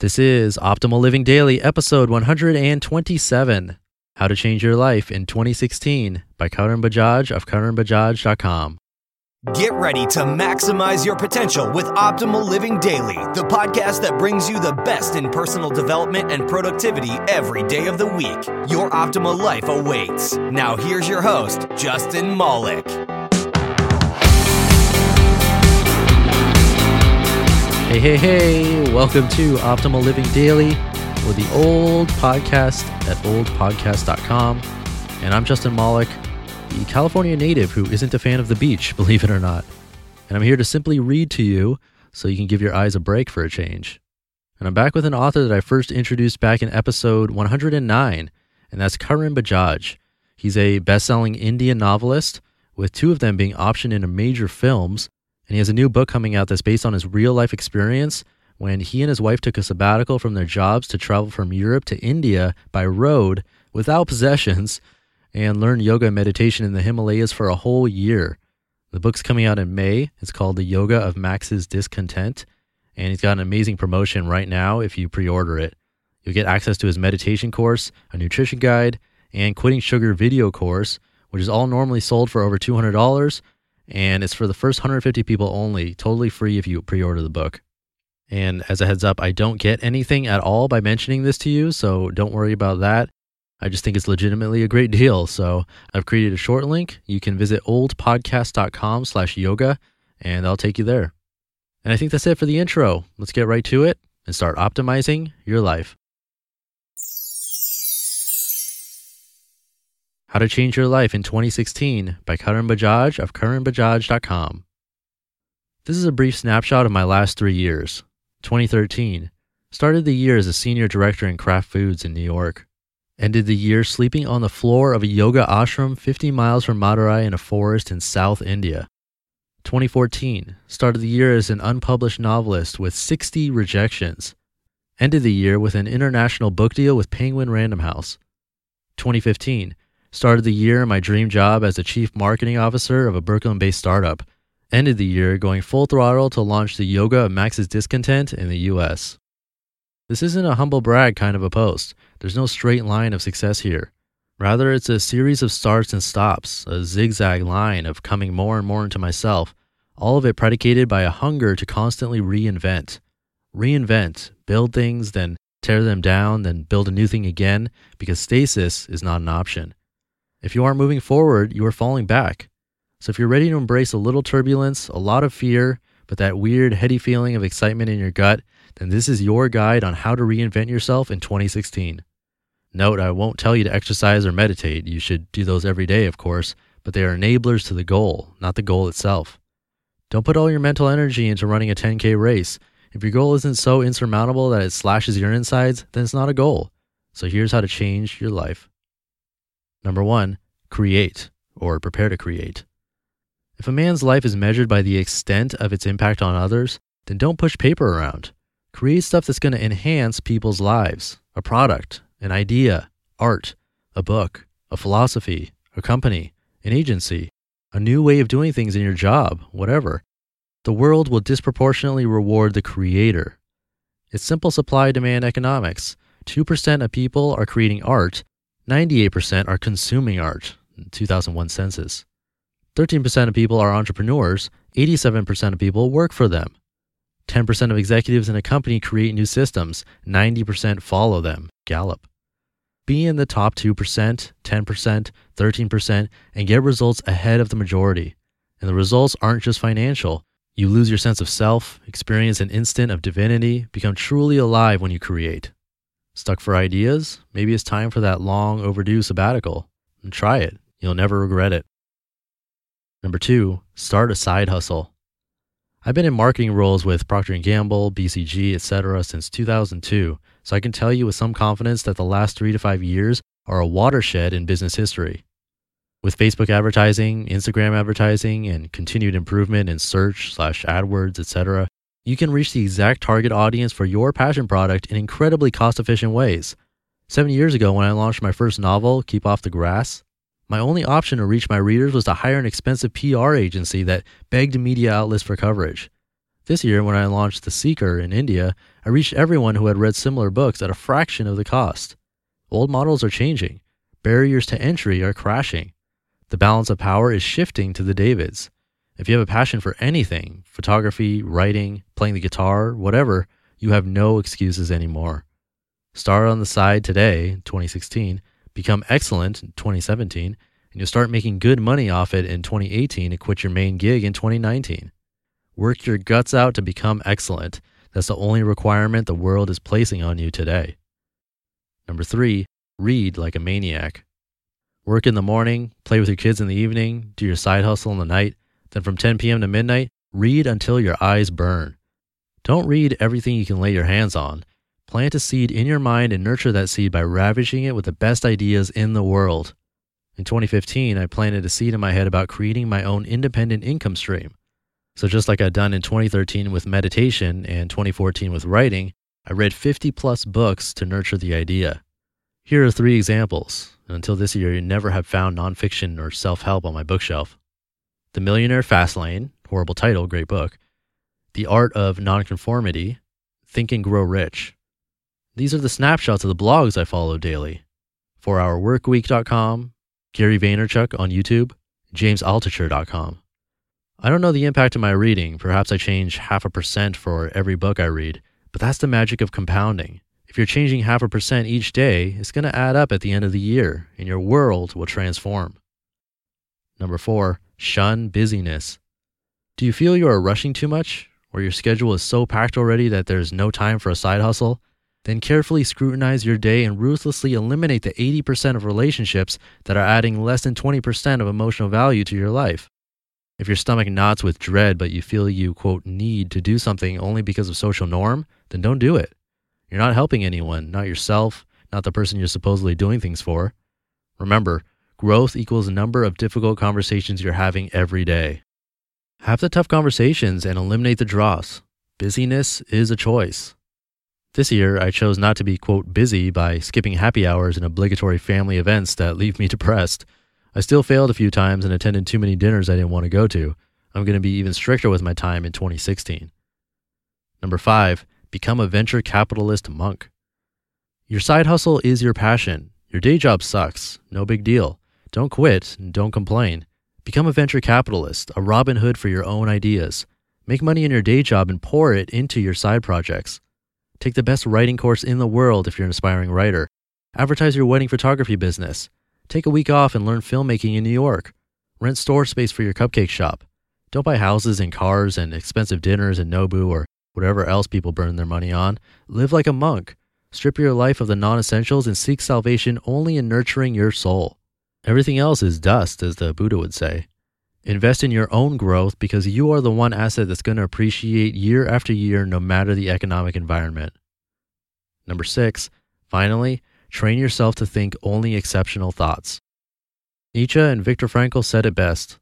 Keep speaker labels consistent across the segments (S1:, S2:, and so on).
S1: This is Optimal Living Daily, episode 127 How to Change Your Life in 2016 by Karan Bajaj of karanbajaj.com.
S2: Get ready to maximize your potential with Optimal Living Daily, the podcast that brings you the best in personal development and productivity every day of the week. Your optimal life awaits. Now, here's your host, Justin Malik.
S1: Hey, hey, hey, welcome to Optimal Living Daily or the old podcast at oldpodcast.com. And I'm Justin Malik, the California native who isn't a fan of the beach, believe it or not. And I'm here to simply read to you so you can give your eyes a break for a change. And I'm back with an author that I first introduced back in episode 109, and that's Karan Bajaj. He's a best selling Indian novelist, with two of them being optioned into major films and he has a new book coming out that's based on his real life experience when he and his wife took a sabbatical from their jobs to travel from Europe to India by road without possessions and learn yoga and meditation in the Himalayas for a whole year. The book's coming out in May. It's called The Yoga of Max's Discontent, and he's got an amazing promotion right now if you pre order it. You'll get access to his meditation course, a nutrition guide, and quitting sugar video course, which is all normally sold for over $200 and it's for the first 150 people only, totally free if you pre order the book. And as a heads up, I don't get anything at all by mentioning this to you, so don't worry about that. I just think it's legitimately a great deal. So I've created a short link. You can visit oldpodcast.com slash yoga, and I'll take you there. And I think that's it for the intro. Let's get right to it and start optimizing your life. How to Change Your Life in 2016 by Karan Bajaj of karanbajaj.com. This is a brief snapshot of my last three years. 2013. Started the year as a senior director in Kraft Foods in New York. Ended the year sleeping on the floor of a yoga ashram 50 miles from Madurai in a forest in South India. 2014. Started the year as an unpublished novelist with 60 rejections. Ended the year with an international book deal with Penguin Random House. 2015 Started the year in my dream job as the chief marketing officer of a Brooklyn based startup. Ended the year going full throttle to launch the Yoga of Max's Discontent in the US. This isn't a humble brag kind of a post. There's no straight line of success here. Rather, it's a series of starts and stops, a zigzag line of coming more and more into myself, all of it predicated by a hunger to constantly reinvent. Reinvent, build things, then tear them down, then build a new thing again, because stasis is not an option. If you aren't moving forward, you are falling back. So if you're ready to embrace a little turbulence, a lot of fear, but that weird, heady feeling of excitement in your gut, then this is your guide on how to reinvent yourself in 2016. Note, I won't tell you to exercise or meditate. You should do those every day, of course, but they are enablers to the goal, not the goal itself. Don't put all your mental energy into running a 10K race. If your goal isn't so insurmountable that it slashes your insides, then it's not a goal. So here's how to change your life. Number one, create or prepare to create. If a man's life is measured by the extent of its impact on others, then don't push paper around. Create stuff that's going to enhance people's lives a product, an idea, art, a book, a philosophy, a company, an agency, a new way of doing things in your job, whatever. The world will disproportionately reward the creator. It's simple supply demand economics. 2% of people are creating art 98% are consuming art, 2001 census. 13% of people are entrepreneurs, 87% of people work for them. 10% of executives in a company create new systems, 90% follow them. Gallup. Be in the top 2%, 10%, 13%, and get results ahead of the majority. And the results aren't just financial. You lose your sense of self, experience an instant of divinity, become truly alive when you create. Stuck for ideas? Maybe it's time for that long overdue sabbatical. And try it. You'll never regret it. Number two, start a side hustle. I've been in marketing roles with Procter & Gamble, BCG, etc. since 2002, so I can tell you with some confidence that the last 3 to 5 years are a watershed in business history. With Facebook advertising, Instagram advertising, and continued improvement in search slash AdWords, etc., you can reach the exact target audience for your passion product in incredibly cost efficient ways. Seven years ago, when I launched my first novel, Keep Off the Grass, my only option to reach my readers was to hire an expensive PR agency that begged media outlets for coverage. This year, when I launched The Seeker in India, I reached everyone who had read similar books at a fraction of the cost. Old models are changing, barriers to entry are crashing. The balance of power is shifting to the Davids. If you have a passion for anything photography, writing, playing the guitar, whatever you have no excuses anymore. Start on the side today, 2016, become excellent in 2017, and you'll start making good money off it in 2018 and quit your main gig in 2019. Work your guts out to become excellent. That's the only requirement the world is placing on you today. Number three, read like a maniac. Work in the morning, play with your kids in the evening, do your side hustle in the night, then from 10 p.m. to midnight, read until your eyes burn. Don't read everything you can lay your hands on. Plant a seed in your mind and nurture that seed by ravaging it with the best ideas in the world. In 2015, I planted a seed in my head about creating my own independent income stream. So, just like I'd done in 2013 with meditation and 2014 with writing, I read 50 plus books to nurture the idea. Here are three examples. Until this year, you never have found nonfiction or self help on my bookshelf The Millionaire Fastlane, horrible title, great book. The Art of Nonconformity, Think and Grow Rich. These are the snapshots of the blogs I follow daily 4hourworkweek.com, Gary Vaynerchuk on YouTube, JamesAltucher.com. I don't know the impact of my reading. Perhaps I change half a percent for every book I read, but that's the magic of compounding. If you're changing half a percent each day, it's going to add up at the end of the year, and your world will transform. Number four, shun busyness. Do you feel you are rushing too much, or your schedule is so packed already that there's no time for a side hustle? Then carefully scrutinize your day and ruthlessly eliminate the 80% of relationships that are adding less than 20% of emotional value to your life. If your stomach knots with dread, but you feel you, quote, need to do something only because of social norm, then don't do it. You're not helping anyone, not yourself, not the person you're supposedly doing things for. Remember, growth equals the number of difficult conversations you're having every day. Have the tough conversations and eliminate the dross. Busyness is a choice. This year, I chose not to be, quote, busy by skipping happy hours and obligatory family events that leave me depressed. I still failed a few times and attended too many dinners I didn't want to go to. I'm going to be even stricter with my time in 2016. Number five, become a venture capitalist monk. Your side hustle is your passion. Your day job sucks. No big deal. Don't quit and don't complain. Become a venture capitalist, a Robin Hood for your own ideas. Make money in your day job and pour it into your side projects. Take the best writing course in the world if you're an aspiring writer. Advertise your wedding photography business. Take a week off and learn filmmaking in New York. Rent store space for your cupcake shop. Don't buy houses and cars and expensive dinners in Nobu or whatever else people burn their money on. Live like a monk. Strip your life of the non essentials and seek salvation only in nurturing your soul. Everything else is dust, as the Buddha would say. Invest in your own growth because you are the one asset that's going to appreciate year after year, no matter the economic environment. Number six, finally, train yourself to think only exceptional thoughts. Nietzsche and Viktor Frankl said it best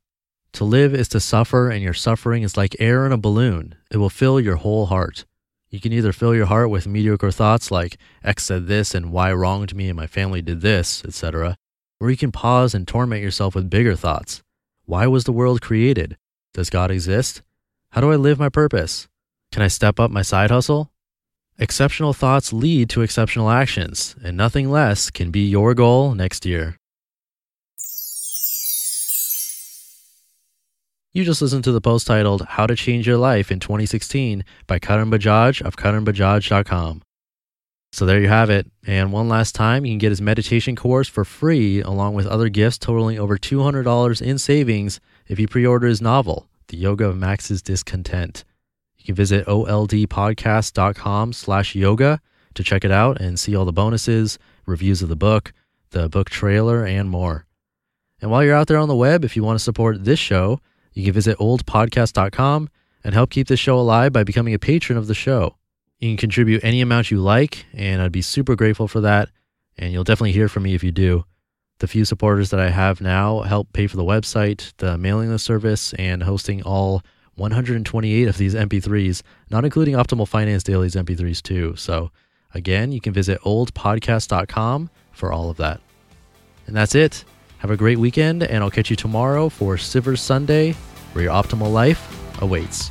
S1: To live is to suffer, and your suffering is like air in a balloon. It will fill your whole heart. You can either fill your heart with mediocre thoughts like X said this and Y wronged me and my family did this, etc., or you can pause and torment yourself with bigger thoughts why was the world created? Does God exist? How do I live my purpose? Can I step up my side hustle? Exceptional thoughts lead to exceptional actions, and nothing less can be your goal next year. You just listened to the post titled How to Change Your Life in 2016 by Karan Bajaj of karanbajaj.com. So there you have it. And one last time, you can get his meditation course for free along with other gifts totaling over $200 in savings if you pre-order his novel, The Yoga of Max's Discontent. You can visit oldpodcast.com slash yoga to check it out and see all the bonuses, reviews of the book, the book trailer, and more. And while you're out there on the web, if you want to support this show, you can visit oldpodcast.com and help keep this show alive by becoming a patron of the show. You can contribute any amount you like, and I'd be super grateful for that. And you'll definitely hear from me if you do. The few supporters that I have now help pay for the website, the mailing list service, and hosting all 128 of these MP3s, not including Optimal Finance Daily's MP3s too. So again, you can visit oldpodcast.com for all of that. And that's it. Have a great weekend, and I'll catch you tomorrow for Sivers Sunday, where your optimal life awaits.